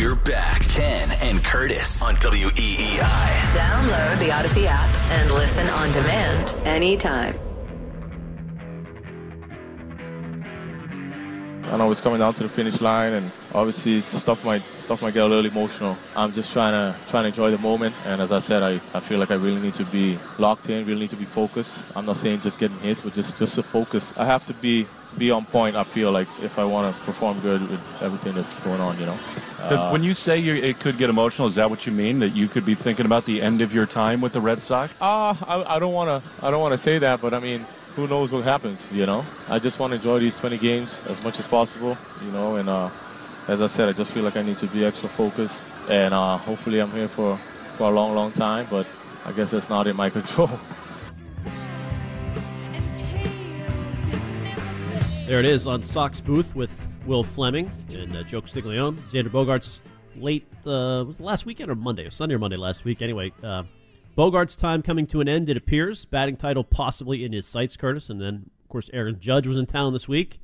We're back. Ken and Curtis on WEEI. Download the Odyssey app and listen on demand anytime. I know it's coming down to the finish line, and obviously stuff might stuff might get a little emotional. I'm just trying to trying to enjoy the moment, and as I said, I, I feel like I really need to be locked in, really need to be focused. I'm not saying just getting hits, but just just to focus. I have to be be on point. I feel like if I want to perform good with everything that's going on, you know. Uh, when you say you, it could get emotional, is that what you mean? That you could be thinking about the end of your time with the Red Sox? Uh, I, I don't want to I don't want to say that, but I mean, who knows what happens, you know? I just want to enjoy these 20 games as much as possible, you know, and uh, as I said, I just feel like I need to be extra focused, and uh, hopefully I'm here for, for a long, long time, but I guess that's not in my control. There it is on Sox Booth with Will Fleming and uh, Joe Castiglione. Xander Bogaerts late, uh, was it last weekend or Monday? Or Sunday or Monday last week. Anyway, uh, Bogart's time coming to an end, it appears. Batting title possibly in his sights, Curtis. And then, of course, Aaron Judge was in town this week.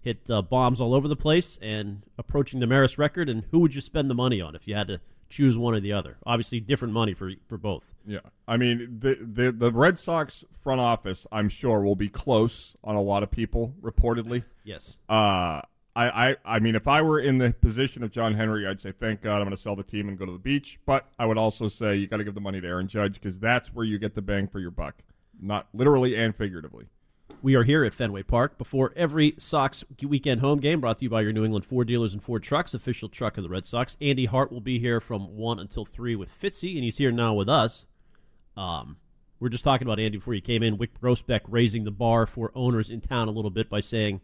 Hit uh, bombs all over the place and approaching the Maris record. And who would you spend the money on if you had to choose one or the other? Obviously, different money for for both. Yeah, I mean the, the the Red Sox front office, I'm sure, will be close on a lot of people. Reportedly, Yes. uh, I, I I mean, if I were in the position of John Henry, I'd say thank God I'm going to sell the team and go to the beach. But I would also say you got to give the money to Aaron Judge because that's where you get the bang for your buck, not literally and figuratively. We are here at Fenway Park before every Sox weekend home game, brought to you by your New England Ford dealers and Ford Trucks, official truck of the Red Sox. Andy Hart will be here from 1 until 3 with Fitzy, and he's here now with us. Um, we are just talking about Andy before you came in. Wyc Grousbeck raising the bar for owners in town a little bit by saying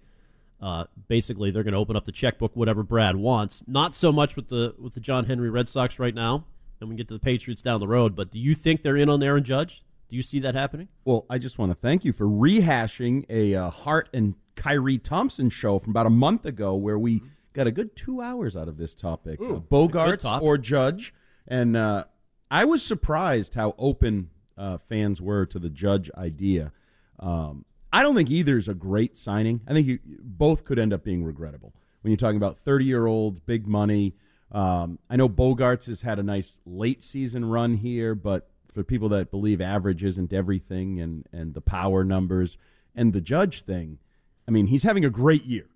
uh, basically they're going to open up the checkbook whatever Brad wants. Not so much with the with the John Henry Red Sox right now, and we get to the Patriots down the road. But do you think they're in on Aaron Judge? Do you see that happening? Well, I just want to thank you for rehashing a uh, Hart and Kyrie Thompson show from about a month ago, where we got a good two hours out of this topic. Ooh, uh, Bogaerts topic. or Judge, and uh, I was surprised how open uh, fans were to the Judge idea. Um, I don't think either is a great signing. I think you, both could end up being regrettable when you're talking about 30 year olds, big money. Um, I know Bogaerts has had a nice late season run here, but for people that believe average isn't everything and, and the power numbers and the judge thing, I mean, he's having a great year,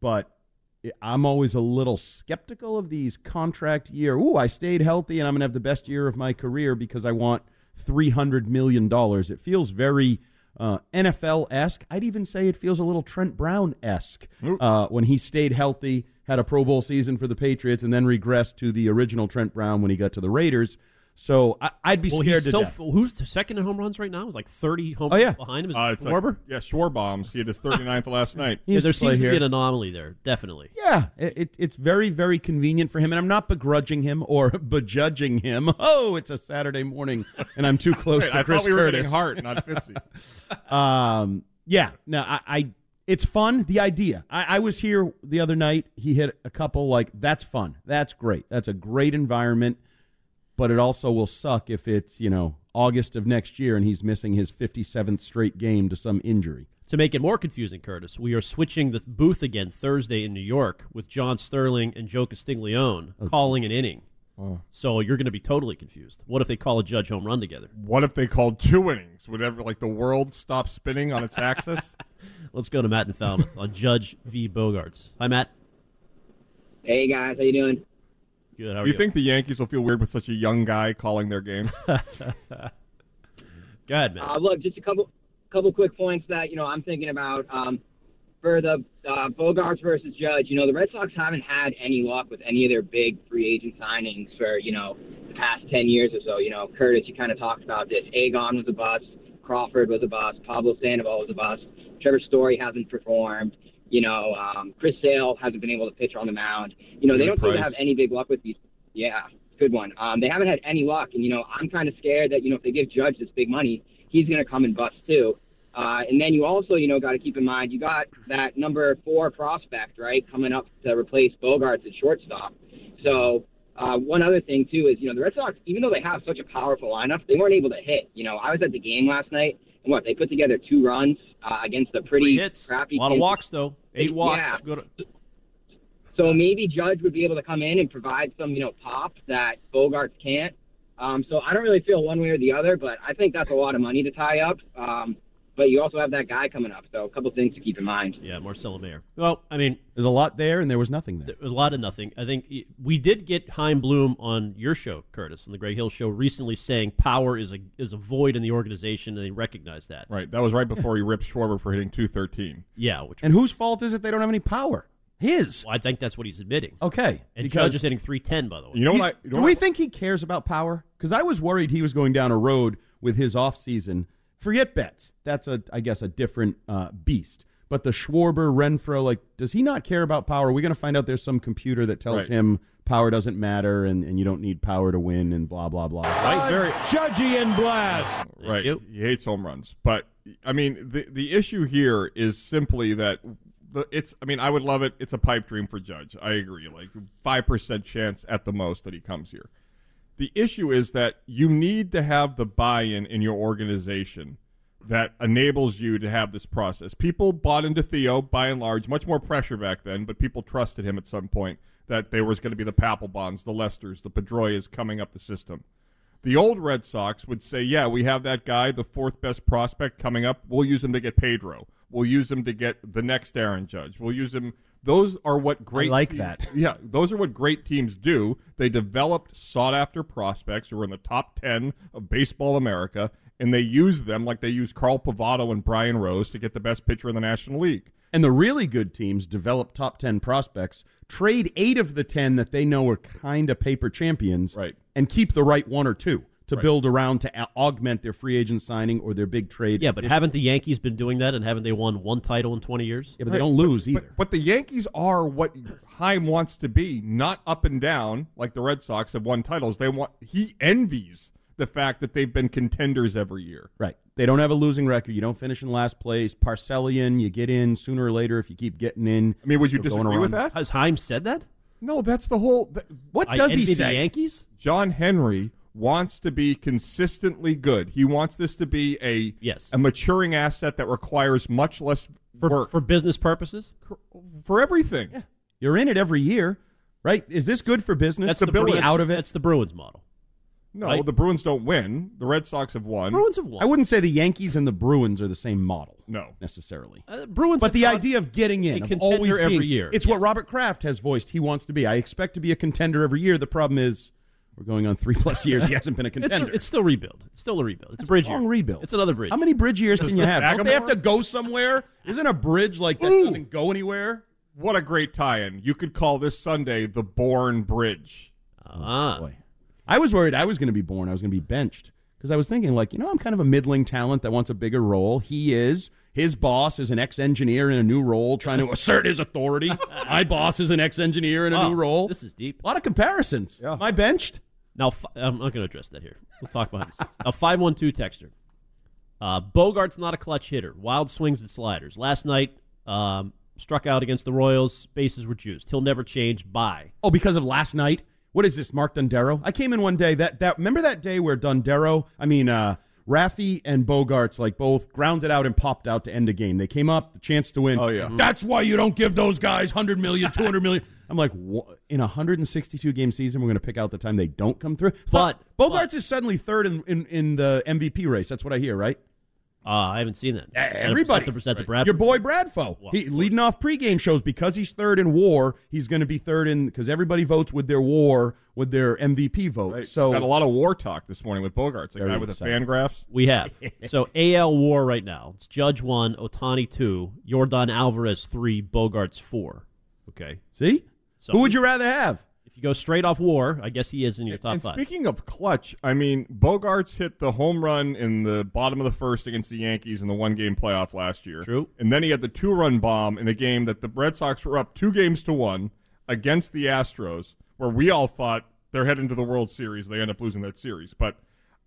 but I'm always a little skeptical of these contract year. Ooh, I stayed healthy and I'm going to have the best year of my career because I want $300 million. It feels very uh, NFL esque. I'd even say it feels a little Trent Brown esque uh, when he stayed healthy, had a Pro Bowl season for the Patriots, and then regressed to the original Trent Brown when he got to the Raiders. So I, I'd be well, scared he's to so death. f- who's the second in home runs right now? Is like thirty home Oh, yeah. runs behind him. Is Uh, it it's like- Schwarber? yeah, Schwarbombs. He had his 39th last night. He Yeah, there to play seems to be an anomaly there, definitely. Yeah, it, it, it's very, very convenient for him, and I'm not begrudging him or bejudging him. Oh, it's a Saturday morning, and I'm too close Wait, to I Chris thought we were Curtis. getting Hart, not Fitzy. Um, yeah, no, I, I, it's fun. The idea. I, I was here the other night. He hit a couple. Like that's fun. That's great. That's a great environment. But it also will suck if it's you know August of next year and he's missing his 57th straight game to some injury. To make it more confusing, Curtis, we are switching the booth again Thursday in New York with John Sterling and Joe Castiglione oh, calling an inning. Oh. So you're going to be totally confused. What if they call a judge home run together? What if they called two innings? Would ever like the world stop spinning on its axis? Let's go to Matt and Falmouth on Judge v. Bogaerts. Hi, Matt. Hey guys, how you doing? Good. How are Do you think the Yankees will feel weird with such a young guy calling their game? Go ahead, man. Uh, look, just a couple couple quick points that you know I'm thinking about um, for the uh, Bogaerts versus Judge. You know, the Red Sox haven't had any luck with any of their big free agent signings for you know the past ten years or so. You know, Curtis, you kind of talked about this. Agon was a bust. Crawford was a bust. Pablo Sandoval was a bust. Trevor Story hasn't performed. You know, um, Chris Sale hasn't been able to pitch on the mound. You know, they don't seem to have any big luck with these. Yeah, good one. Um, they haven't had any luck, and you know, I'm kind of scared that you know if they give Judge this big money, he's going to come and bust too. Uh, and then you also, you know, got to keep in mind you got that number four prospect, right, coming up to replace Bogaerts at shortstop. So uh, one other thing too is, you know, the Red Sox, even though they have such a powerful lineup, they weren't able to hit. You know, I was at the game last night, and what they put together two runs uh, against a pretty Three hits. crappy. A lot of walks though. Eight walks. Yeah. Go to, So maybe Judge would be able to come in and provide some, you know, pop that Bogaerts can't. Um, so I don't really feel one way or the other, but I think that's a lot of money to tie up. Um, but you also have that guy coming up, so a couple things to keep in mind. yeah, Marcelo Mayer. Well, I mean, There's a lot there, and there was nothing there. There was a lot of nothing. I think we did get Chaim Bloom on your show, Curtis, on the Greg Hill show recently, saying power is a is a void in the organization, and they recognize that. right. That was right before he ripped Schwarber for hitting 213. Yeah, which And whose fault is it they don't have any power? His. well, I think that's what he's admitting. Okay. And because Judge is hitting three ten, by the way. You know He- what? I, you know do what we I- think he cares about power? Because I was worried he was going down a road with his offseason. Forget bets. That's a, I guess, a different uh, beast. But the Schwarber, Renfro, like, does he not care about power? Are we going to find out there's some computer that tells Right. him power doesn't matter and, and you don't need power to win and blah blah blah? Right, very Judgy and Blast. right. you. He hates home runs, but I mean, the the issue here is simply that the it's. I mean, I would love it. It's a pipe dream for Judge. I agree. Like five percent chance at the most that he comes here. The issue is that you need to have the buy-in in your organization that enables you to have this process. People bought into Theo by and large, much more pressure back then, but people trusted him at some point that there was going to be the Papelbons, the Lesters, the Pedroias coming up the system. The old Red Sox would say, yeah, we have that guy, the fourth best prospect coming up. We'll use him to get Pedro. We'll use him to get the next Aaron Judge. We'll use him. Those are what great I like teams- that. Yeah, those are what great teams do. They developed sought after prospects who are in the top 10 of baseball America, and they use them like they use Carl Pavano and Brian Rose to get the best pitcher in the National League. And the really good teams develop top 10 prospects, trade eight of the 10 that they know are kind of paper champions, Right. and keep the right one or two to Right. build around to a- augment their free agent signing or their big trade. Yeah, but haven't the Yankees been doing that, and haven't they won one title in twenty years? Yeah, but they don't lose But- either. But, but the Yankees are what Chaim wants to be, not up and down like the Red Sox have won titles. They want he envies the fact that they've been contenders every year. Right. They don't have a losing record. You don't finish in last place. Parcellian, you get in sooner or later if you keep getting in. I mean, would you You're going disagree with that? Has Chaim said that? No, that's the whole. th- What I does he say? The Yankees? John Henry wants to be consistently good. He wants this to be a Yes. a maturing asset that requires much less For work for business purposes. for everything. You're in it every year, right? Is this good for business? That's to the be Bruins, out of it. That's the Bruins model. No, Right. the Bruins don't win. The Red Sox have won. Bruins have won. I wouldn't say the Yankees and the Bruins are the same model. No. necessarily. Uh, Bruins, But have the idea of getting a in, of contender always being, every year. it's what Robert Kraft has voiced. He wants to be. I expect to be a contender every year. The problem is, we're going on three plus years. He hasn't been a It's, contender. it's still rebuild. It's still a rebuild. It's a bridge long year. rebuild. It's another bridge. How many bridge years Does can you the have? Don't they have to go somewhere? Isn't a bridge like that Ooh. doesn't go anywhere? What a great tie-in! You could call this Sunday the Bourne Bridge. Ah. Boy, I was worried I was going to be born. I was going to be benched because I was thinking, like, you know, I'm kind of a middling talent that wants a bigger role. He is. His boss is an ex-engineer in a new role, trying to assert his authority. My boss is an ex-engineer in a Oh, new role. This is deep. A lot of comparisons. Am I benched? Now, I'm not going to address that here. We'll talk behind the scenes. A 512 texter. Uh, Bogart's not a clutch hitter. Wild swings and sliders. Last night, um, struck out against the Royals. Bases were juiced. He'll never change. Bye. Oh, because of last night. What is this, Mark Dundero? I came in one day that that remember that day where Dundero, I mean, uh, Raffy and Bogaerts like both grounded out and popped out to end a game. They came up, the chance to win. Oh, yeah. Mm-hmm. That's why you don't give those guys 100 million, 200 million. I'm like, what? in a 162 game season, we're going to pick out the time they don't come through. But- Bogaerts is suddenly third in, in, in the MVP race. That's what I hear, right? Uh, I haven't seen that. Everybody, the percent to Bradford. your boy Bradfo, Well, he leading off pregame shows because he's third in WAR. He's going to be third in because everybody votes with their WAR with their MVP vote. So got a lot of war talk this morning with Bogaerts, a guy with the fan graphs. We have. so AL war right now. It's Judge 1, Ohtani 2, Yordan Alvarez 3, Bogaerts 4. Okay. see, So who would you rather have? If you go straight off war, I guess he is in your top and five. speaking of clutch, I mean, Bogaerts hit the home run in the bottom of the first against the Yankees in the one game playoff last year. True. And then he had the two run bomb in a game that the Red Sox were up two games to one against the Astros, where we all thought they're heading to the World Series. They end up losing that series. But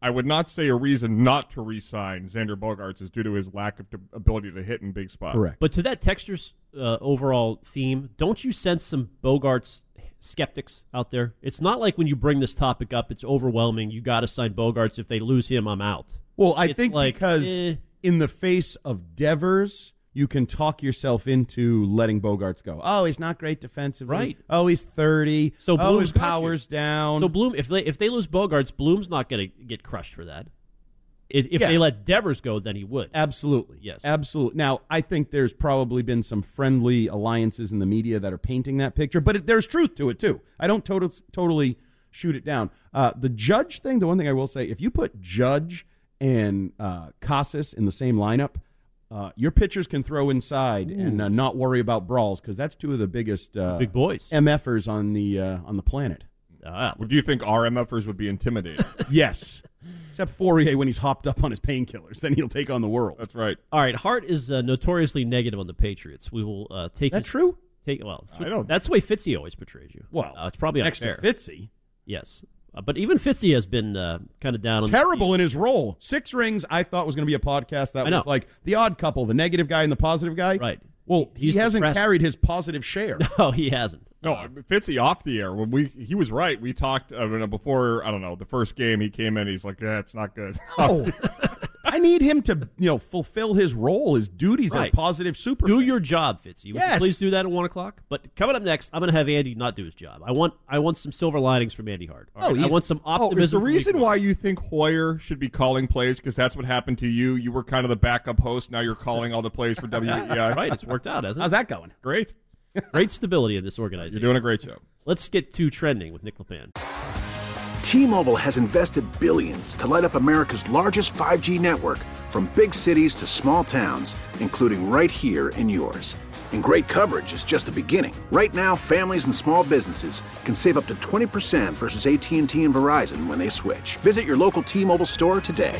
I would not say a reason not to re sign Xander Bogaerts is due to his lack of t- ability to hit in big spots. Correct. But to that texture's uh, overall theme, don't you sense some Bogaerts skeptics out there? It's not like when you bring this topic up, it's overwhelming. You got to sign Bogaerts. If they lose him, I'm out. Well, I It's think like, because eh. in the face of Devers, you can talk yourself into letting Bogaerts go. Oh, he's not great defensively. Right. Oh, he's thirty. So oh, Bloom's his power's down. So Bloom, if they if they lose Bogaerts, Bloom's not going to get crushed for that. If, if Yeah. they let Devers go, then he would. Absolutely. Yes. Absolutely. Now, I think there's probably been some friendly alliances in the media that are painting that picture, but it, there's truth to it, too. I don't total, totally shoot it down. Uh, the Judge thing, the one thing I will say, if you put Judge and uh, Casas in the same lineup, uh, your pitchers can throw inside and uh, not worry about brawls because that's two of the biggest uh, Big boys. MFers on the uh, on the planet. Ah, Do you think our MFers would be intimidated? Yes, except Fourier when he's hopped up on his painkillers, then he'll take on the world. That's right. All right, Hart is uh, notoriously negative on the Patriots. We will uh, take. That his- true? Take well. That's, what, I don't- that's the way Fitzy always portrays you. Well, uh, it's probably next unfair. to Fitzy. Yes, uh, but even Fitzy has been uh, kind of down on terrible in his role. Six Rings, I thought was going to be a podcast that I know. was like the odd couple, the negative guy and the positive guy. Right. Well, He's he hasn't depressed. carried his positive share. No, he hasn't. No, Fitzy off the air when we he was right. We talked uh, you know, before I don't know the first game he came in. He's like, yeah, it's not good. Oh, I need him to you know fulfill his role, his duties Right. as positive super. Do your job, Fitzy. Would you Yes. please do that at one o'clock. But coming up next, I'm going to have Andy not do his job. I want I want some silver linings from Andy Hart. All Oh, right? I want some optimism. Oh, is optimism. the reason one. why you think Hoyer should be calling plays because that's what happened to you? You were kind of the backup host. Now you're calling all the plays for WEEI. right? It's worked out, hasn't How's that going? Great. Great stability in this organizer. You're doing a great job. Let's get to trending with Nick LePan. T-Mobile has invested billions to light up America's largest 5G network from big cities to small towns, including right here in yours. And great coverage is just the beginning. Right now, families and small businesses can save up to 20% versus AT&T and Verizon when they switch. Visit your local T-Mobile store today.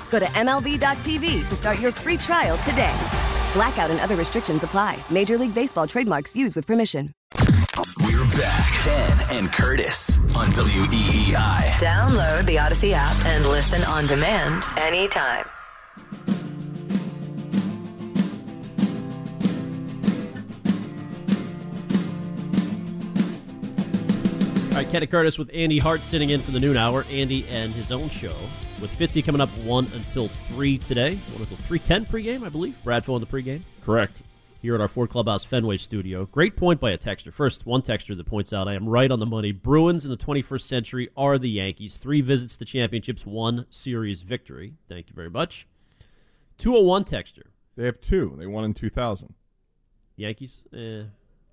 Go to MLB.tv to start your free trial today. Blackout and other restrictions apply. Major League Baseball trademarks used with permission. We're back. Ken and Curtis on WEEI. Download the Odyssey app and listen on demand anytime. All right, Ken and Curtis with Andy Hart sitting in for the noon hour. Andy and his own show with Fitzy coming up one until three today. One until three ten pregame, I believe. Bradfo in the pregame. Correct. Here at our Ford Clubhouse Fenway studio. Great point by a texter. First, one texter that points out I am right on the money. Bruins in the 21st century are the Yankees. Three visits to championships, one series victory. Thank you very much. 201 texter. They have two. They won in 2000. Yankees. Eh,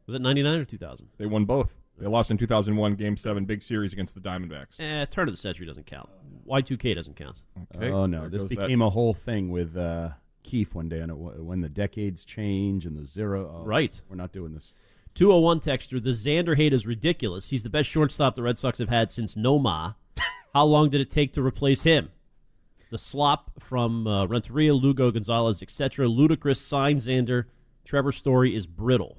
was it 99 or 2000? They won both. They lost in 2001, Game Seven, big series against the Diamondbacks. Eh, turn of the century doesn't count. Y2K doesn't count. Okay. Oh no, There this goes that. became a whole thing with uh, Keefe one day, and it, when the decades change and the zero. oh, Right. we're not doing this. 201 texter, the Xander hate is ridiculous. He's the best shortstop the Red Sox have had since Nomar. How long did it take to replace him? The slop from uh, Renteria, Lugo, Gonzalez, etc. Ludicrous sign Xander. Trevor Story is brittle.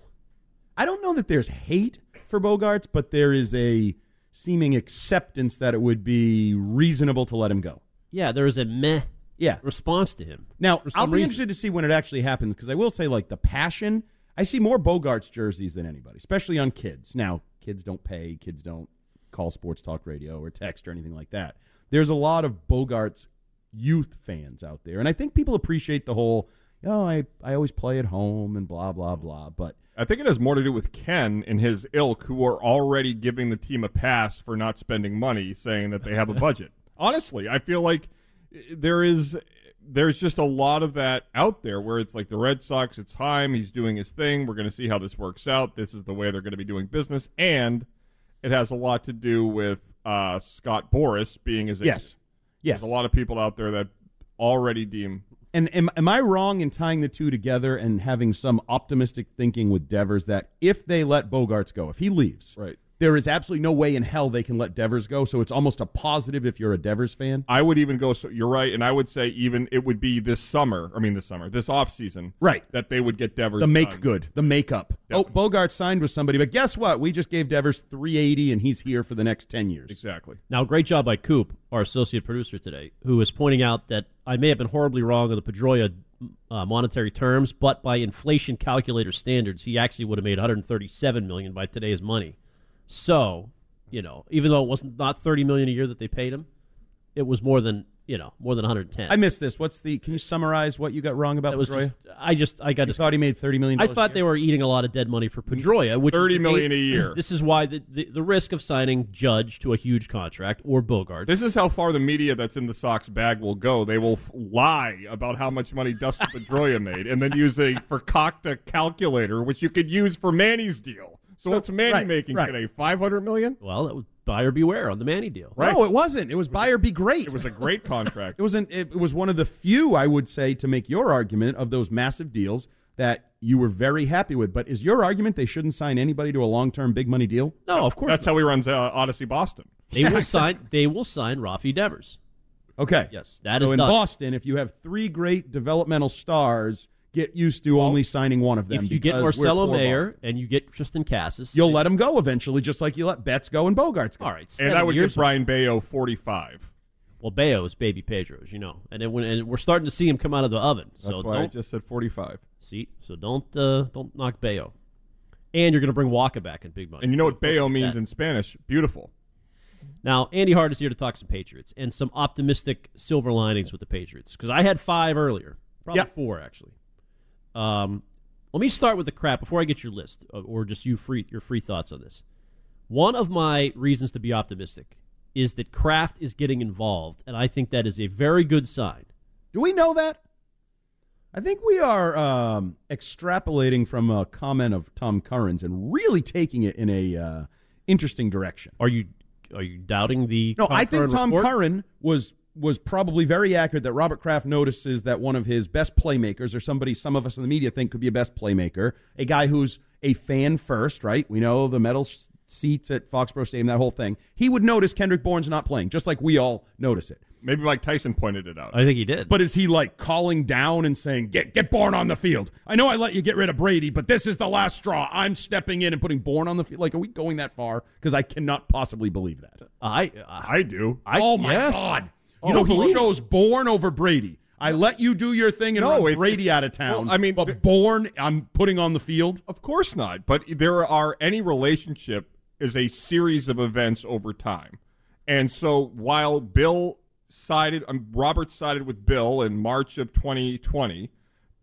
I don't know that there's hate for Bogaerts, but there is a seeming acceptance that it would be reasonable to let him go. Yeah, there is a meh yeah. response to him. Now, I'll be reason. interested to see when it actually happens because I will say, like, the passion, I see more Bogaerts jerseys than anybody, especially on kids. Now, kids don't pay, kids don't call sports talk radio or text or anything like that. There's a lot of Bogaerts youth fans out there. And I think people appreciate the whole, oh, I, I always play at home and blah, blah, blah. But I think it has more to do with Ken and his ilk, who are already giving the team a pass for not spending money, saying that they have a budget. Honestly, I feel like there is there's just a lot of that out there where it's like the Red Sox, it's time, he's doing his thing, we're going to see how this works out. This is the way they're going to be doing business, and it has a lot to do with uh, Scott Boras being his Yes. agent. Yes. There's a lot of people out there that already deem And am, am I wrong in tying the two together and having some optimistic thinking with Devers that if they let Bogaerts go, if he leaves, right. There is absolutely no way in hell they can let Devers go. So it's almost a positive if you're a Devers fan. I would even go. So you're right, and I would say even it would be this summer. I mean, this summer, this off season, Right. That they would get Devers The make done. good, the makeup. Oh, Bogart signed with somebody, but guess what? We just gave Devers 380 and he's here for the next 10 years. Exactly. Now, great job by Coop, our associate producer today, who was pointing out that I may have been horribly wrong on the Pedroia uh, monetary terms, but by inflation calculator standards, he actually would have made 137 million by today's money. So, you know, even though it was not not 30 million a year that they paid him, it was more than you know more than 110. I missed this. What's the? Can you summarize what you got wrong about was Pedroia? just, I just I got You to thought he made 30 million. I thought they were eating a lot of dead money for Pedroia, which is 30 the million main- a year. This is why the, the the risk of signing Judge to a huge contract or Bogart. This is how far the media that's in the Sox bag will go. They will f- lie about how much money Dustin Pedroia made, and then use a Fakakta calculator, which you could use for Manny's deal. So, what's Manny right, making right. today? Five hundred million. Well, that was buyer beware on the Manny deal. Right. No, it wasn't. It was buyer be great. It was a great contract. It was an, it was one of the few I would say to make your argument of those massive deals that you were very happy with. But is your argument they shouldn't sign anybody to a long term big money deal? No, of course That's how he runs uh, Odyssey Boston. They will sign. They will sign Rafi Devers. Okay. Yes, That is that so is in done. Boston, if you have three great developmental stars, get used to only signing one of them. If you get Marcelo poor Mayer Boston. and you get Tristan Casas, you'll let him go eventually, just like you let Betts go and Bogaerts go. all right. And seven I would years give Brayan Bello forty-five. Well, Bello is baby Pedro's, you know, and then when, and we're starting to see him come out of the oven. That's so why I don't just said forty-five. see. So don't uh, don't knock Bello. And you're going to bring Waka back in big money. And you know what Don't Bello means that. in Spanish? Beautiful. Now, Andy Hart is here to talk some Patriots and some optimistic silver linings with the Patriots because I had five earlier, probably Yep. four actually. Um, let me start with the crap before I get your list uh, or just you free your free thoughts on this. One of my reasons to be optimistic is that Kraft is getting involved, and I think that is a very good sign. Do we know that? I think we are um, extrapolating from a comment of Tom Curran's and really taking it in a uh, interesting direction. Are you are you doubting the? No, I think Curran Tom report? Curran was was probably very accurate that Robert Kraft notices that one of his best playmakers, or somebody some of us in the media think could be a best playmaker, a guy who's a fan first, right? We know the metal seats at Foxborough Stadium, that whole thing. He would notice Kendrick Bourne's not playing, just like we all notice it. Maybe Mike Tyson pointed it out. I think he did. But is he like calling down and saying, "Get get Bourne on the field"? I know I let you get rid of Brady, but this is the last straw. I'm stepping in and putting Bourne on the field. Like, are we going that far? Because I cannot possibly believe that. I uh, I do. I, oh my yes. God! You You know don't he chose Bourne over Brady. I let you do your thing and No, run Brady out of town. well, I mean, but Bourne, I'm putting on the field. Of course not. But there are any relationship is a series of events over time. And so while Bill sided, um, Robert sided with Bill in March of 2020,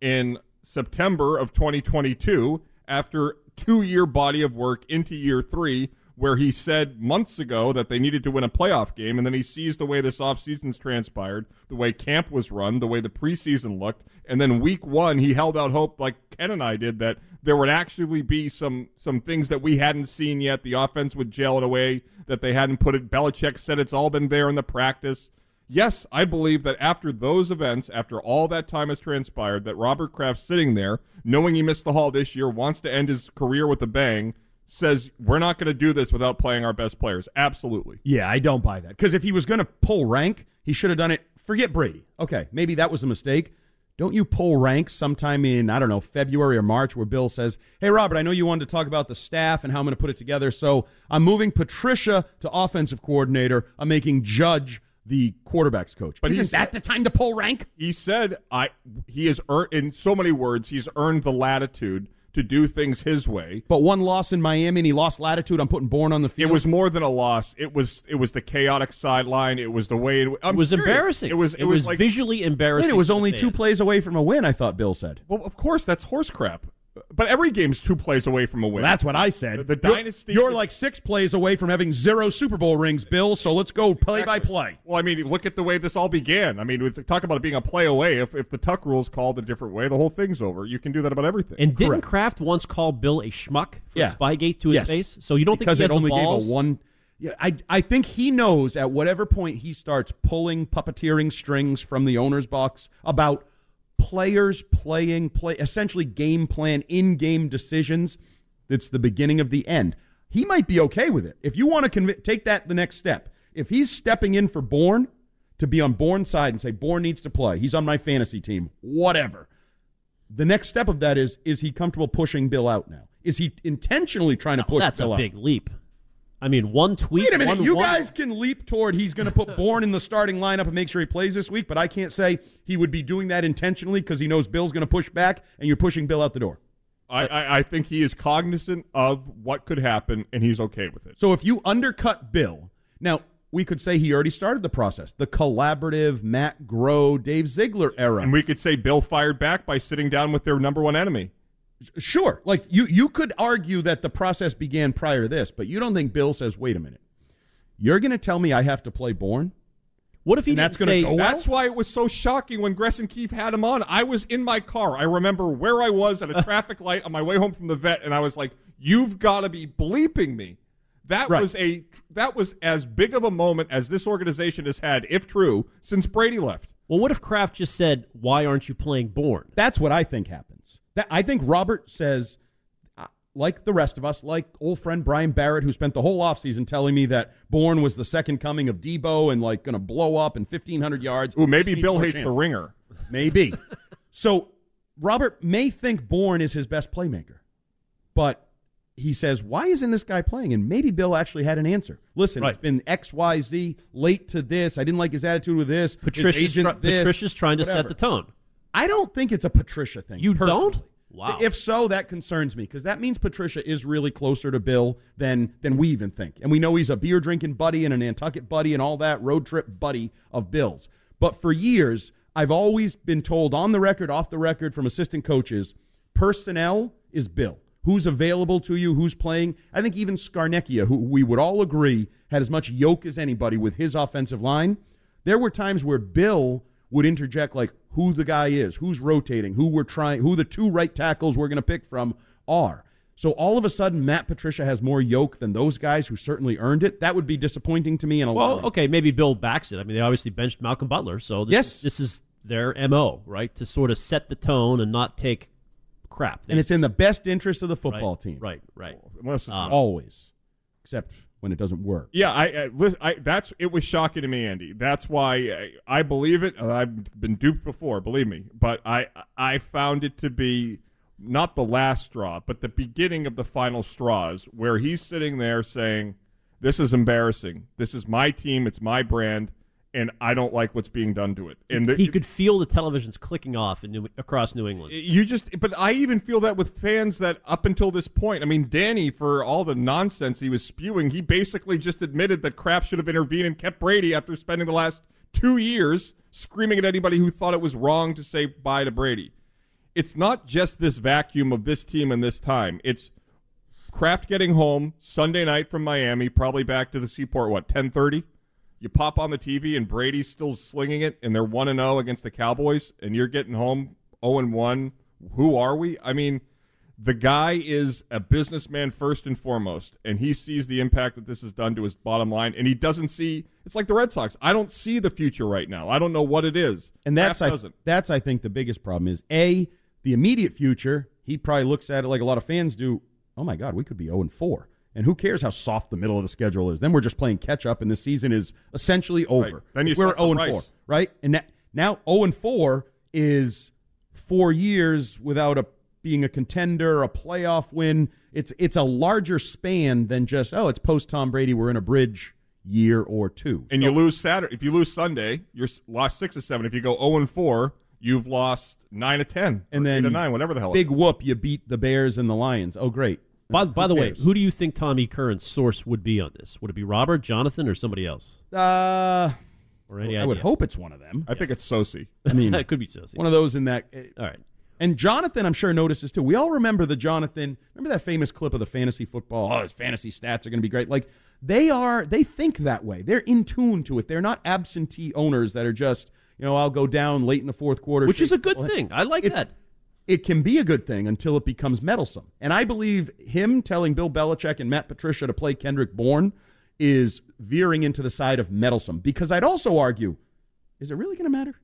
in September of 2022, after two year body of work into year three, where he said months ago that they needed to win a playoff game, and then he sees the way this offseason's transpired, the way camp was run, the way the preseason looked, and then week one he held out hope like Ken and I did that there would actually be some some things that we hadn't seen yet. The offense would gel in a way that they hadn't put it. Belichick said it's all been there in the practice. Yes, I believe that after those events, after all that time has transpired, that Robert Kraft sitting there, knowing he missed the Hall this year, wants to end his career with a bang, says we're not going to do this without playing our best players. Absolutely. Yeah, I don't buy that. Because if he was going to pull rank, he should have done it. Forget Brady. Okay, maybe that was a mistake. don't you pull ranks sometime in, I don't know, February or March where Bill says, Hey, Robert, I know you wanted to talk about the staff and how I'm going to put it together. So I'm moving Patricia to offensive coordinator. I'm making Judge the quarterback's coach. But isn't that the time to pull rank? He said, "I." He has earned, in so many words, he's earned the latitude to do things his way. But one loss in Miami and he lost latitude. I'm putting Bourne on the field. It was more than a loss. It was it was the chaotic sideline. It was the way it, I'm it was serious. embarrassing. It was it, was, like visually embarrassing. Wait, it was only the two plays away from a win, I thought Bill said. Well, of course, that's horse crap. But every game's two plays away from a win. That's what I said. The, the You're- dynasty. You're is- like six plays away from having zero Super Bowl rings, Bill. So let's go play by play. Well, I mean, look at the way this all began. I mean, with- talk about it being a play away. If if the Tuck rule's called a different way, the whole thing's over. You can do that about everything. And didn't Kraft once call Bill a schmuck for Yeah. Spygate to his Yes. face? So you don't because think he it has only the balls? gave a one. Yeah, I I think he knows at whatever point he starts pulling puppeteering strings from the owner's box about players playing play essentially game plan in game decisions. It's the beginning of the end. He might be okay with it if you want to conv- take that the next step. If he's stepping in for Bourne to be on Bourne's side and say Bourne needs to play, he's on my fantasy team, whatever. The next step of that is is he comfortable pushing Bill out now? Is he intentionally trying to push That's Bill a out? big leap. I mean, one tweet. Wait a minute. one- you one- guys can leap toward he's going to put Bourne in the starting lineup and make sure he plays this week, but I can't say he would be doing that intentionally because he knows Bill's going to push back and you're pushing Bill out the door. I, I, I think he is cognizant of what could happen, and he's okay with it. So if you undercut Bill, now we could say he already started the process, the collaborative Matt Groh, Dave Ziegler era. And we could say Bill fired back by sitting down with their number one enemy. Sure. Like you you could argue that the process began prior to this, but you don't think Bill says, "Wait a minute. You're going to tell me I have to play Bourne What if he And that's didn't gonna say go well? That's why it was so shocking when Gresh and Keefe had him on. I was in my car. I remember where I was at a traffic light on my way home from the vet, and I was like, "You've got to be bleeping me." That Right. was a that was as big of a moment as this organization has had, if true, since Brady left. Well, what if Kraft just said, "Why aren't you playing Bourne?" That's what I think happens. That I think Robert says, uh, like the rest of us, like old friend Brian Barrett, who spent the whole offseason telling me that Bourne was the second coming of Deebo and like going to blow up in 1,500 yards. Ooh, maybe Bill more hates the ringer. Maybe. so Robert may think Bourne is his best playmaker, but he says, why isn't this guy playing? And maybe Bill actually had an answer. Listen, Right. it's been X, Y, Z, late to this. I didn't like his attitude with this. His Patricia's, agent try- this, Patricia's trying to set the tone. I don't think it's a Patricia thing. You personally. don't? Wow. If so, that concerns me because that means Patricia is really closer to Bill than than we even think. And we know he's a beer drinking buddy and a Nantucket buddy and all that road trip buddy of Bill's. But for years, I've always been told on the record, off the record, from assistant coaches, personnel is Bill. Who's available to you? Who's playing? I think even Scarnecchia, who we would all agree had as much yoke as anybody with his offensive line. There were times where Bill would interject like who the guy is, who's rotating, who we're trying, who the two right tackles we're going to pick from are. So all of a sudden, Matt Patricia has more yoke than those guys who certainly earned it. That would be disappointing to me. In a Well, okay, maybe Bill backs it. I mean, they obviously benched Malcolm Butler, so this, Yes. this is their mo, right? To sort of set the tone and not take crap. and it's in the best interest of the football right, team. Right, right. Unless Um, Always, except when it doesn't work. Yeah, I, I, I that's it was shocking to me, Andy. That's why I, I believe it. I've been duped before, believe me. But I I found it to be not the last straw, but the beginning of the final straws, where he's sitting there saying, "This is embarrassing. This is my team. It's my brand." And I don't like what's being done to it. And the, he could feel the televisions clicking off in New, across New England. you just, but I even feel that with fans that up until this point, I mean, Danny, for all the nonsense he was spewing, he basically just admitted that Kraft should have intervened and kept Brady after spending the last two years screaming at anybody who thought it was wrong to say bye to Brady. It's not just this vacuum of this team and this time. It's Kraft getting home Sunday night from Miami, probably back to the seaport. What ten thirty? You pop on the TV and Brady's still slinging it, and they're one and zero against the Cowboys, and you're getting home zero and one. Who are we? I mean, the guy is a businessman first and foremost, and he sees the impact that this has done to his bottom line, and he doesn't see. It's like the Red Sox. I don't see the future right now. I don't know what it is. And that's I, doesn't. that's I think the biggest problem is a the immediate future. He probably looks at it like a lot of fans do. Oh my God, we could be zero and four, and who cares how soft the middle of the schedule is? Then we're just playing catch up, and the season is essentially over. Then you we're zero oh and four, right? And that, now zero and four is four years without a being a contender, a playoff win. It's it's a larger span than just oh, it's post Tom Brady. We're in a bridge year or two. And you lose Saturday. If you lose Sunday, you're lost six or seven. If you go zero and four, you've lost nine to ten, and then to nine, whatever the hell. Big whoop, you beat the Bears and the Lions. Oh, great. By, by Who the way, who do you think Tommy Curran's source would be on this? Would it be Robert, Jonathan, or somebody else? Uh, Or any I would hope it's one of them. I think it's Sosi. I mean, it could be Sosi. One of those in that. All right. And Jonathan, I'm sure notices too. We all remember the Jonathan. Remember that famous clip of the fantasy football? Oh, his fantasy stats are going to be great. Like they are. They think that way. They're in tune to it. They're not absentee owners that are just you know I'll go down late in the fourth quarter, Which is a good thing. I like it's- that. It can be a good thing until it becomes meddlesome. And I believe him telling Bill Belichick and Matt Patricia to play Kendrick Bourne is veering into the side of meddlesome. Because I'd also argue, is it really going to matter?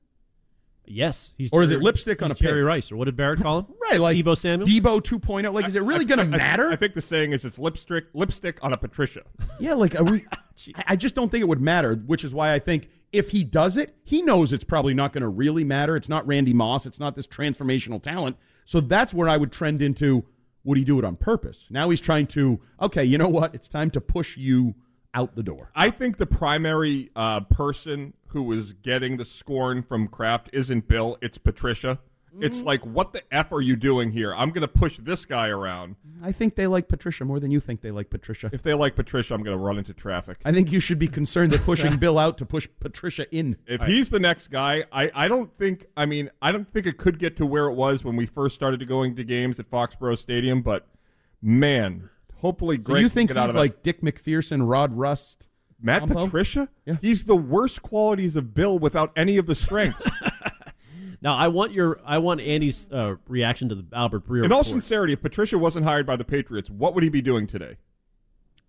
Yes. He's Or is it lipstick on he's a pig? Jerry Rice, or what did Barrett call him? Right, like Deebo Samuel. Deebo 2.0. Like, is it really going to I- I- matter? I, think the saying is it's lipstick lipstick on a Patricia. Yeah, like are we, I- I just don't think it would matter, which is why I think if he does it, he knows it's probably not going to really matter. It's not Randy Moss. It's not this transformational talent. So that's where I would trend into would he do it on purpose? Now he's trying to, okay, you know what? It's time to push you out the door. I think the primary uh, person who was getting the scorn from Kraft isn't Bill, it's Patricia. It's Mm. like, what the F are you doing here? I'm going to push this guy around. I think they like Patricia more than you think they like Patricia. If they like Patricia, I'm going to run into traffic. I think you should be concerned at pushing Bill out to push Patricia in. If he's the next guy, I, I don't think I mean I don't think it could get to where it was when we first started going to games at Foxborough Stadium, but man, hopefully So Greg you can think get out he's of that. like Dick MacPherson, Rod Rust, Matt? Patricia? Yeah. He's the worst qualities of Bill without any of the strengths. Now I want your I want Andy's uh, reaction to the Albert Breer. Report. In all report. sincerity, if Patricia wasn't hired by the Patriots, what would he be doing today?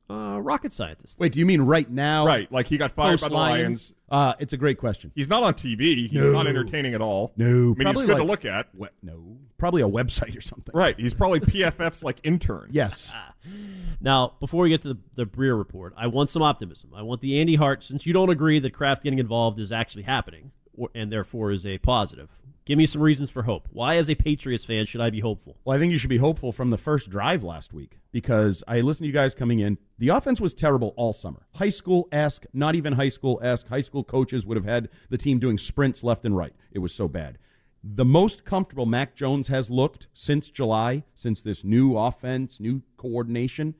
uh, rocket scientist. Wait, do you mean right now? Right, like he got fired Post by the Lions? Lions. Uh, it's a great question. He's not on TV. He's No. not entertaining at all. No, I mean he's probably good to look at. We- no, probably a website or something. Right, he's probably PFF's like intern. Yes. Now, before we get to the, the Breer report, I want some optimism. I want the Andy Hart, since you don't agree that Kraft getting involved is actually happening, or, and therefore is a positive. Give me some reasons for hope. Why, as a Patriots fan, should I be hopeful? Well, I think you should be hopeful from the first drive last week because I listened to you guys coming in. The offense was terrible all summer. High school esque, not even high school esque. High school coaches would have had the team doing sprints left and right. It was so bad. The most comfortable Mac Jones has looked since July, since this new offense, new coordination,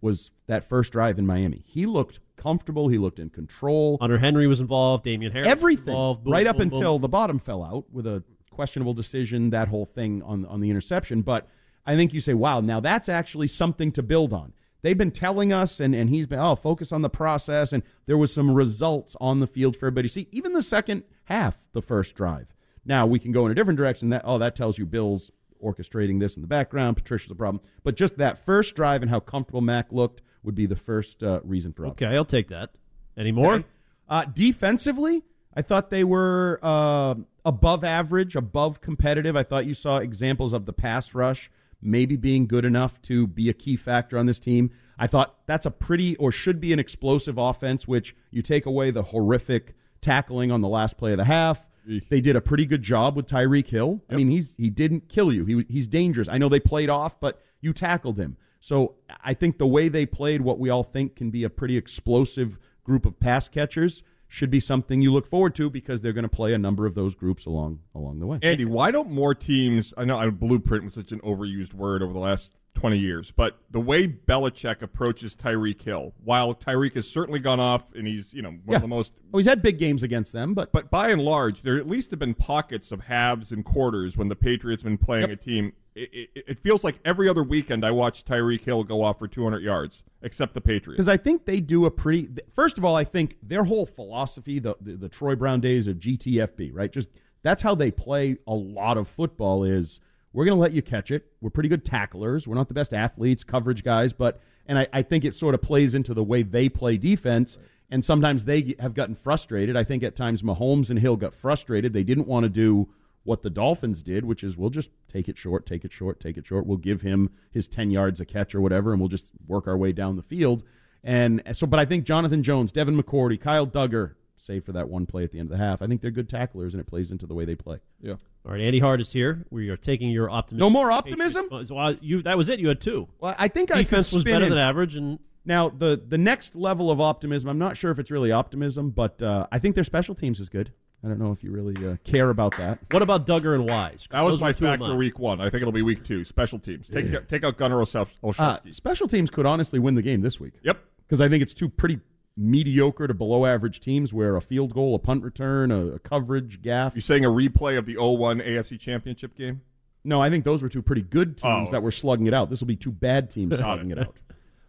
was that first drive in Miami. He looked comfortable. He looked in control. Hunter Henry was involved. Damien Harris Everything, involved. Boom, right up boom, boom. until the bottom fell out with a questionable decision, that whole thing on on the interception. But I think you say, wow, now that's actually something to build on. They've been telling us, and, and he's been, oh, focus on the process, and there was some results on the field for everybody. See, even the second half, the first drive. Now we can go in a different direction. That oh, that tells you Bill's orchestrating this in the background. Patricia's a problem, but just that first drive and how comfortable Mac looked would be the first uh, reason for Okay, I'll take that. Any more? Okay. Uh, defensively, I thought they were uh, above average, above competitive. I thought you saw examples of the pass rush maybe being good enough to be a key factor on this team. I thought that's a pretty or should be an explosive offense, which you take away the horrific tackling on the last play of the half. They did a pretty good job with Tyreek Hill. I mean, he's he didn't kill you. He he's dangerous. I know they played off, but you tackled him. So I think the way they played what we all think can be a pretty explosive group of pass catchers should be something you look forward to because they're going to play a number of those groups along along the way. Andy, why don't more teams? I know I blueprint was such an overused word over the last twenty years, but the way Belichick approaches Tyreek Hill, while Tyreek has certainly gone off and he's you know one Yeah. of the most Oh, he's had big games against them, but but by and large, there at least have been pockets of halves and quarters when the Patriots have been playing a team. It, it, it feels like every other weekend I watch Tyreek Hill go off for 200 yards, except the Patriots. because I think they do a pretty. First of all, I think their whole philosophy, the, the the Troy Brown days of GTFB, right? Just that's how they play a lot of football. Is we're going to let you catch it. We're pretty good tacklers. We're not the best athletes, coverage guys, but and I, I think it sort of plays into the way they play defense. And sometimes they have gotten frustrated. I think at times Mahomes and Hill got frustrated. They didn't want to do what the Dolphins did, which is we'll just take it short, take it short, take it short. We'll give him his 10 yards a catch or whatever, and we'll just work our way down the field. And so, but I think Jonathan Jones, Devin McCourty, Kyle Dugger, save for that one play at the end of the half. I think they're good tacklers, and it plays into the way they play. Yeah. All right, Andy Hart is here. We are taking your optimism. No more optimism? So, uh, you that was it. You had two. Well, I think I could defense was better in- than average, and Now, the the next level of optimism, I'm not sure if it's really optimism, but uh, I think their special teams is good. I don't know if you really uh, care about that. what about Dugger and Wise? That was my were two factor week one. I think it'll be week two. Special teams. Take take out Gunner Olszewski. Uh, special teams could honestly win the game this week. Yep. Because I think it's two pretty mediocre to below average teams where a field goal, a punt return, a, a coverage gaff. You're saying a replay of the 0-1 AFC Championship game? No, I think those were two pretty good teams Oh. that were slugging it out. This will be two bad teams slugging it. it out.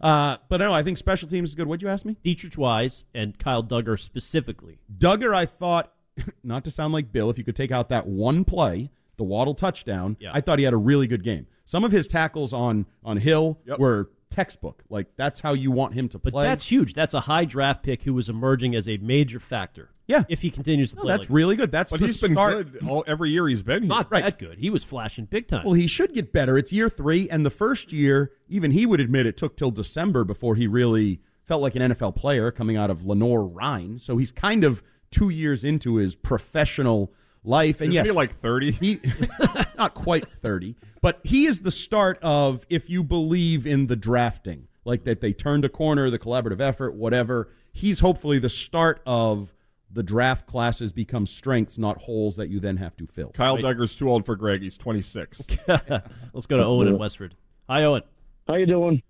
Uh, but no, I think special teams is good. What'd you ask me? Deatrich Wise and Kyle Dugger specifically. Dugger, I thought, not to sound like Bill, if you could take out that one play, the Waddle touchdown, Yeah. I thought he had a really good game. Some of his tackles on on Hill Yep. were textbook. Like that's how you want him to But play. that's huge. That's a high draft pick who was emerging as a major factor. Yeah. If he continues to No, play, that's like really good. That's But the he's been start. good all, every year he's been here. not that good. He was flashing big time. Well, he should get better. It's year three, and the first year, even he would admit it took till December before he really felt like an NFL player coming out of Lenoir-Rhyne. So he's kind of two years into his professional life. And Isn't yes, he like 30? he not quite 30 but he is the start of if you believe in the drafting like that they turned a corner the collaborative effort whatever he's hopefully the start of the draft classes become strengths not holes that you then have to fill Kyle Dugger's too old for Greg. He's 26. Let's go to Owen in Westford. Hi, Owen. How you doing?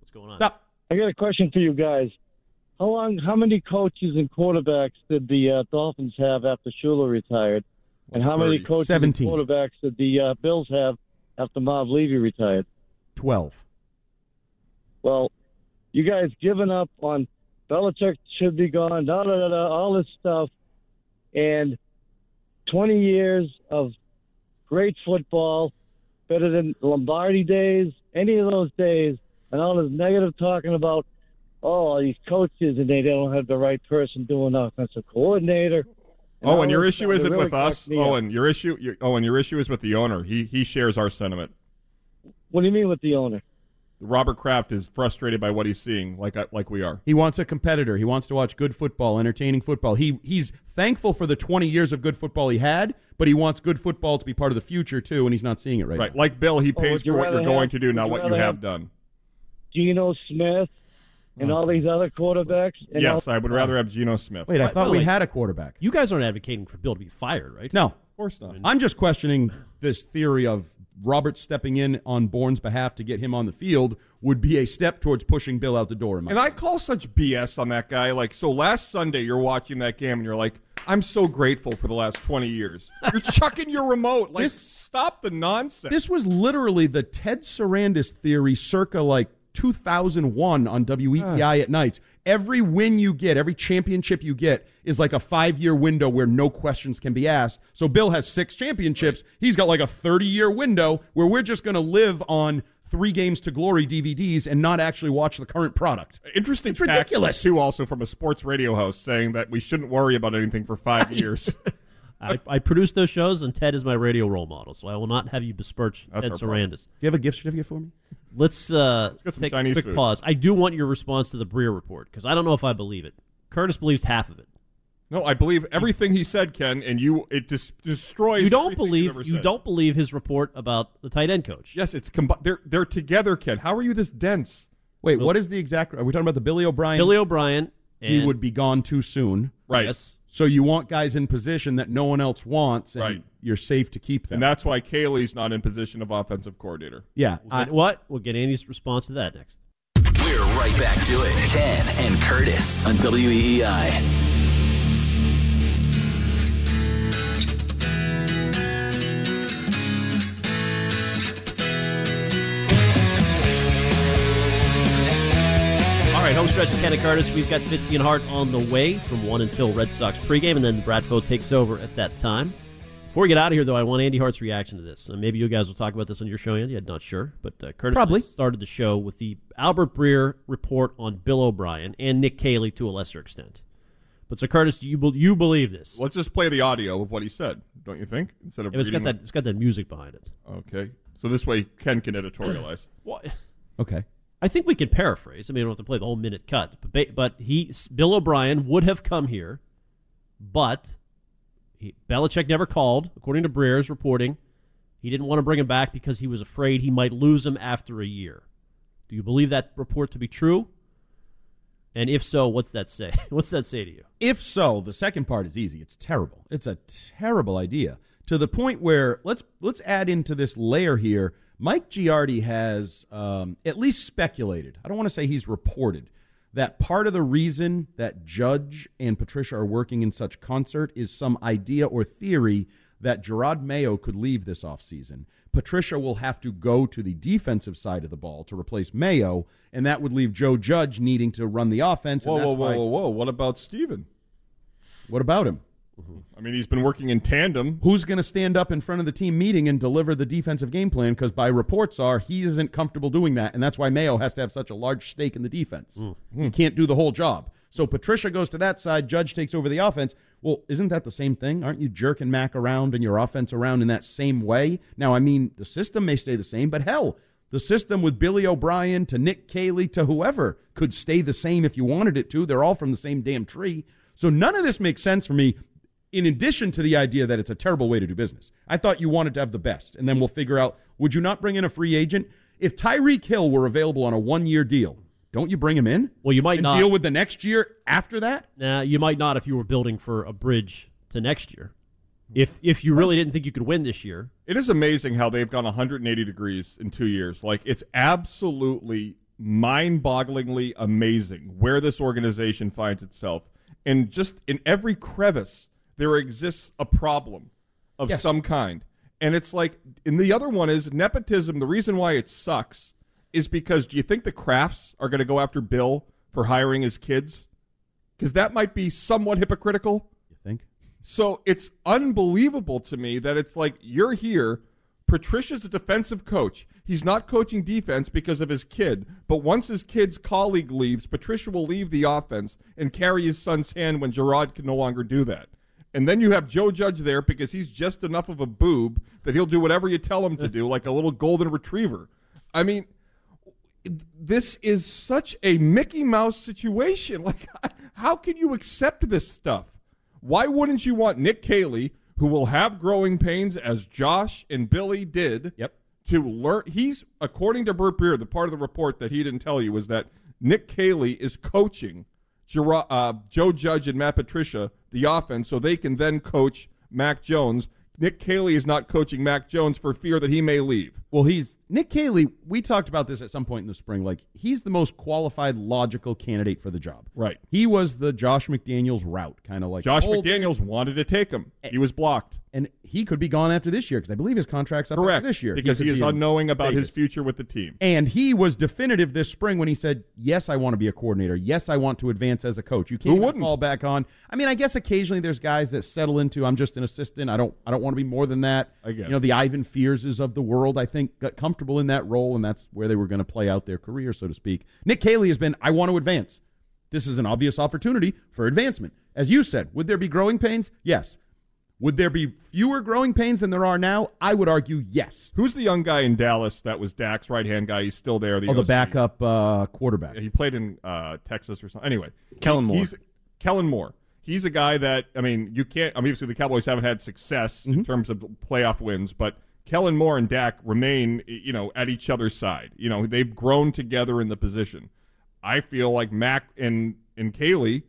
What's going on? Stop. I got a question for you guys. How long? How many coaches and quarterbacks did the uh, Dolphins have after Shula retired? And how many coaches 17. and quarterbacks did the uh, Bills have after Marv Levy retired? 12 Well, you guys giving up on Belichick should be gone, da da da da, all this stuff, and 20 years of great football, better than Lombardi days, any of those days, and all this negative talking about, oh, these coaches and they don't have the right person doing offensive coordinator. and Oh, all and your issue stuff. It isn't really with us. fucked me oh, up. Owen, your issue, your, oh, Owen, your issue is with the owner. He he shares our sentiment. What do you mean with the owner? Robert Kraft is frustrated by what he's seeing, like uh, like we are. he wants a competitor he wants to watch good football entertaining football he he's thankful for the 20 years of good football he had but he wants good football to be part of the future too and he's not seeing it right, Right, now. like Bill, he Oh, pays would you for what you're going to do, not you what you rather have have- done. Geno Smith and all these other quarterbacks. And Yes, all- I would rather have Geno Smith. wait i thought by we had a quarterback You guys aren't advocating for Bill to be fired, right? no Of course not. I'm just questioning this theory of Robert stepping in on Bourne's behalf to get him on the field would be a step towards pushing Bill out the door. in my And I call such BS on that guy. Like, so last Sunday, you're watching that game and you're like, I'm so grateful for the last 20 years. You're chucking your remote. Like, This- stop the nonsense. This was literally the Ted Sarandis theory circa like 2001 on WEEI ah. at nights. Every win you get, every championship you get is like a five year window where no questions can be asked. So Bill has six championships. He's got like a 30 year window where we're just going to live on three games to glory DVDs and not actually watch the current product. Interesting It's ridiculous. too, also from a sports radio host saying that we shouldn't worry about anything for five years. I, I produce those shows, and Ted is my radio role model, so I will not have you besmirch That's Ted our problem. Sarandis. Do you have a gift certificate for me? Let's, uh, get some take Chinese a quick food. pause. I do want your response to the Breer report because I don't know if I believe it. Curtis believes half of it. no, I believe everything he said, Ken, and you it dis- destroys. You don't everything believe you've ever you said. don't believe his report about the tight end coach. Yes, it's combi- they're they're together, Ken. How are you this dense? Wait, what is the exact? Are we talking about the Billy O'Brien? Billy O'Brien. he would be gone too soon. Right. Yes. So you want guys in position that no one else wants, and Right. you're safe to keep them. And that's why Caley's not in position of offensive coordinator. yeah, We'll get- what? We'll get Andy's response to that next. We're right back to it. Ken and Curtis on E WEEI. Home stretch of Ken and Curtis. We've got Fitzy and Hart on the way from 1 until Red Sox pregame, and then Bradfo takes over at that time. Before we get out of here, though, I want Andy Hart's reaction to this. Uh, maybe you guys will talk about this on your show, Andy. I'm not sure. But uh, Curtis Probably. started the show with the Albert Breer report on Bill O'Brien and Nick Caley to a lesser extent. But so, Curtis, do you, be- you believe this? Let's just play the audio of what he said, don't you think? Instead of Yeah, it's got reading that. It's got that music behind it. Okay, so this way Ken can editorialize. What? okay. I think we can paraphrase. I mean, I don't have to play the whole minute cut, but but he Bill O'Brien would have come here but he, Belichick never called, according to Breer's reporting. He didn't want to bring him back because he was afraid he might lose him after a year. Do you believe that report to be true? And if so, what's that say? what's that say to you? If so, the second part is easy. It's terrible. It's a terrible idea to the point where let's let's add into this layer here. Mike Giardi has um, at least speculated. I don't want to say he's reported that part of the reason that Judge and Patricia are working in such concert is some idea or theory that Jerod Mayo could leave this offseason. Patricia will have to go to the defensive side of the ball to replace Mayo, and that would leave Joe Judge needing to run the offense. Whoa, whoa, whoa, whoa, whoa! What about Steven? What about him? I mean, he's been working in tandem. Who's going to stand up in front of the team meeting and deliver the defensive game plan? Because by reports are he isn't comfortable doing that, and that's why Mayo has to have such a large stake in the defense. Mm. He can't do the whole job. So Patricia goes to that side, Judge takes over the offense. Well, isn't that the same thing? Aren't you jerking Mac around and your offense around in that same way? Now, I mean, the system may stay the same, but hell, the system with Billy O'Brien to Nick Caley to whoever could stay the same if you wanted it to. They're all from the same damn tree. So none of this makes sense for me, in addition to the idea that it's a terrible way to do business. I thought you wanted to have the best, and then we'll figure out would you not bring in a free agent? If Tyreek Hill were available on a one year deal, don't you bring him in? Well, you might and not deal with the next year after that. Nah, you might not if you were building for a bridge to next year. If if you really didn't think you could win this year, it is amazing how they've gone 180 degrees in two years. Like it's absolutely mind-bogglingly amazing where this organization finds itself, and just in every crevice there exists a problem of Yes. some kind. And it's like, and the other one is nepotism. The reason why it sucks is because do you think the Krafts are going to go after Bill for hiring his kids? Because that might be somewhat hypocritical. You think? So it's unbelievable to me that it's like you're here. Patricia's a defensive coach. He's not coaching defense because of his kid, but once his kid's colleague leaves, Patricia will leave the offense and carry his son's hand when Jerod can no longer do that. And then you have Joe Judge there because he's just enough of a boob that he'll do whatever you tell him to do, like a little golden retriever. I mean, this is such a Mickey Mouse situation. Like, how can you accept this stuff? Why wouldn't you want Nick Caley, who will have growing pains as Josh and Billy did, yep. to learn? He's, according to Burt Breer, the part of the report that he didn't tell you was that Nick Caley is coaching Uh, Joe Judge and Matt Patricia the offense so they can then coach Mac Jones. Nick Caley is not coaching Mac Jones for fear that he may leave. Well, he's Nick Caley. We talked about this at some point in the spring. Like he's the most qualified, logical candidate for the job. Right. He was the Josh McDaniels route, kind of like Josh old- McDaniels wanted to take him. He was blocked. And he could be gone after this year because I believe his contract's up Correct. after this year Because could he is be unknowing about Vegas. his future with the team. And he was definitive this spring when he said, "Yes, I want to be a coordinator. Yes, I want to advance as a coach." You can't Who wouldn't? fall back on. I mean, I guess occasionally there's guys that settle into, "I'm just an assistant. I don't, I don't want to be more than that." I guess. You know, the Ivan Fearses of the world, I think, got comfortable in that role, and that's where they were going to play out their career, so to speak. Nick Caley has been, "I want to advance." This is an obvious opportunity for advancement. As you said, would there be growing pains? Yes. Would there be fewer growing pains than there are now? I would argue yes. Who's the young guy in Dallas that was Dak's right hand guy? He's still there. The Oh, the OC. backup uh, quarterback. He played in uh, Texas or something. Anyway, Kellen Moore. He's Kellen Moore. He's a guy that I mean, you can't. I mean, obviously the Cowboys haven't had success Mm-hmm. in terms of playoff wins, but Kellen Moore and Dak remain, you know, at each other's side. You know, they've grown together in the position. I feel like Mac and and Caley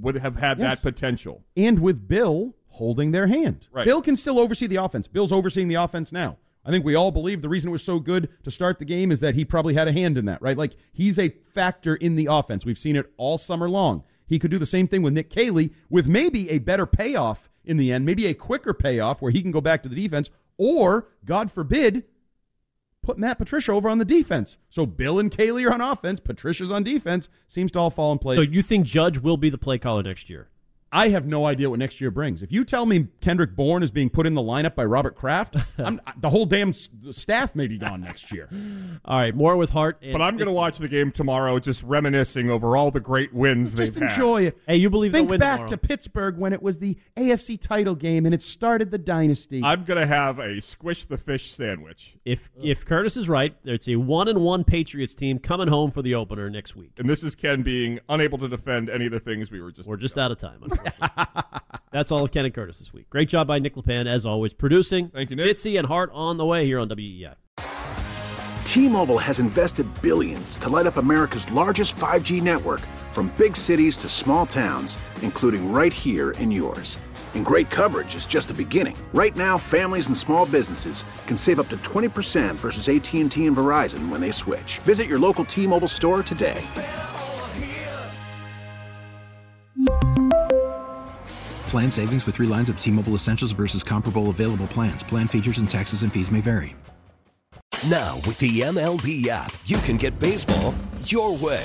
would have had Yes. that potential. and with Bill holding their hand. Right. Bill can still oversee the offense. Bill's overseeing the offense now. I think we all believe the reason it was so good to start the game is that he probably had a hand in that, right? Like he's a factor in the offense. We've seen it all summer long. He could do the same thing with Nick Caley with maybe a better payoff in the end, maybe a quicker payoff where he can go back to the defense, or God forbid, put Matt Patricia over on the defense. So Bill and Caley are on offense, Patricia's on defense. Seems to all fall in place. so you think Judge will be the play caller next year? I have no idea what next year brings. If you tell me Kendrick Bourne is being put in the lineup by Robert Kraft, I'm, the whole damn staff may be gone next year. All right, more with Hart. and But I'm going to watch the game tomorrow, just reminiscing over all the great wins Just they've had. enjoy it. Hey, you believe Think they'll win back tomorrow. to Pittsburgh when it was the AFC title game and it started the dynasty. I'm going to have a squish the fish sandwich. If if Curtis is right, it's a one and one Patriots team coming home for the opener next week. And this is Ken being unable to defend any of the things we were just We're just out of time. Unfortunately. That's all of Ken and Curtis this week. Great job by Nick LePan, as always, producing. Thank you, Nick. Fitzy and Hart on the way here on WEEI. T-Mobile has invested billions to light up America's largest 5G network from big cities to small towns, including right here in yours. And great coverage is just the beginning. Right now, families and small businesses can save up to 20% versus AT&T and Verizon when they switch. Visit your local T-Mobile store today. Plan savings with three lines of T Mobile Essentials versus comparable available plans. Plan features and taxes and fees may vary. Now, with the MLB app, you can get baseball your way.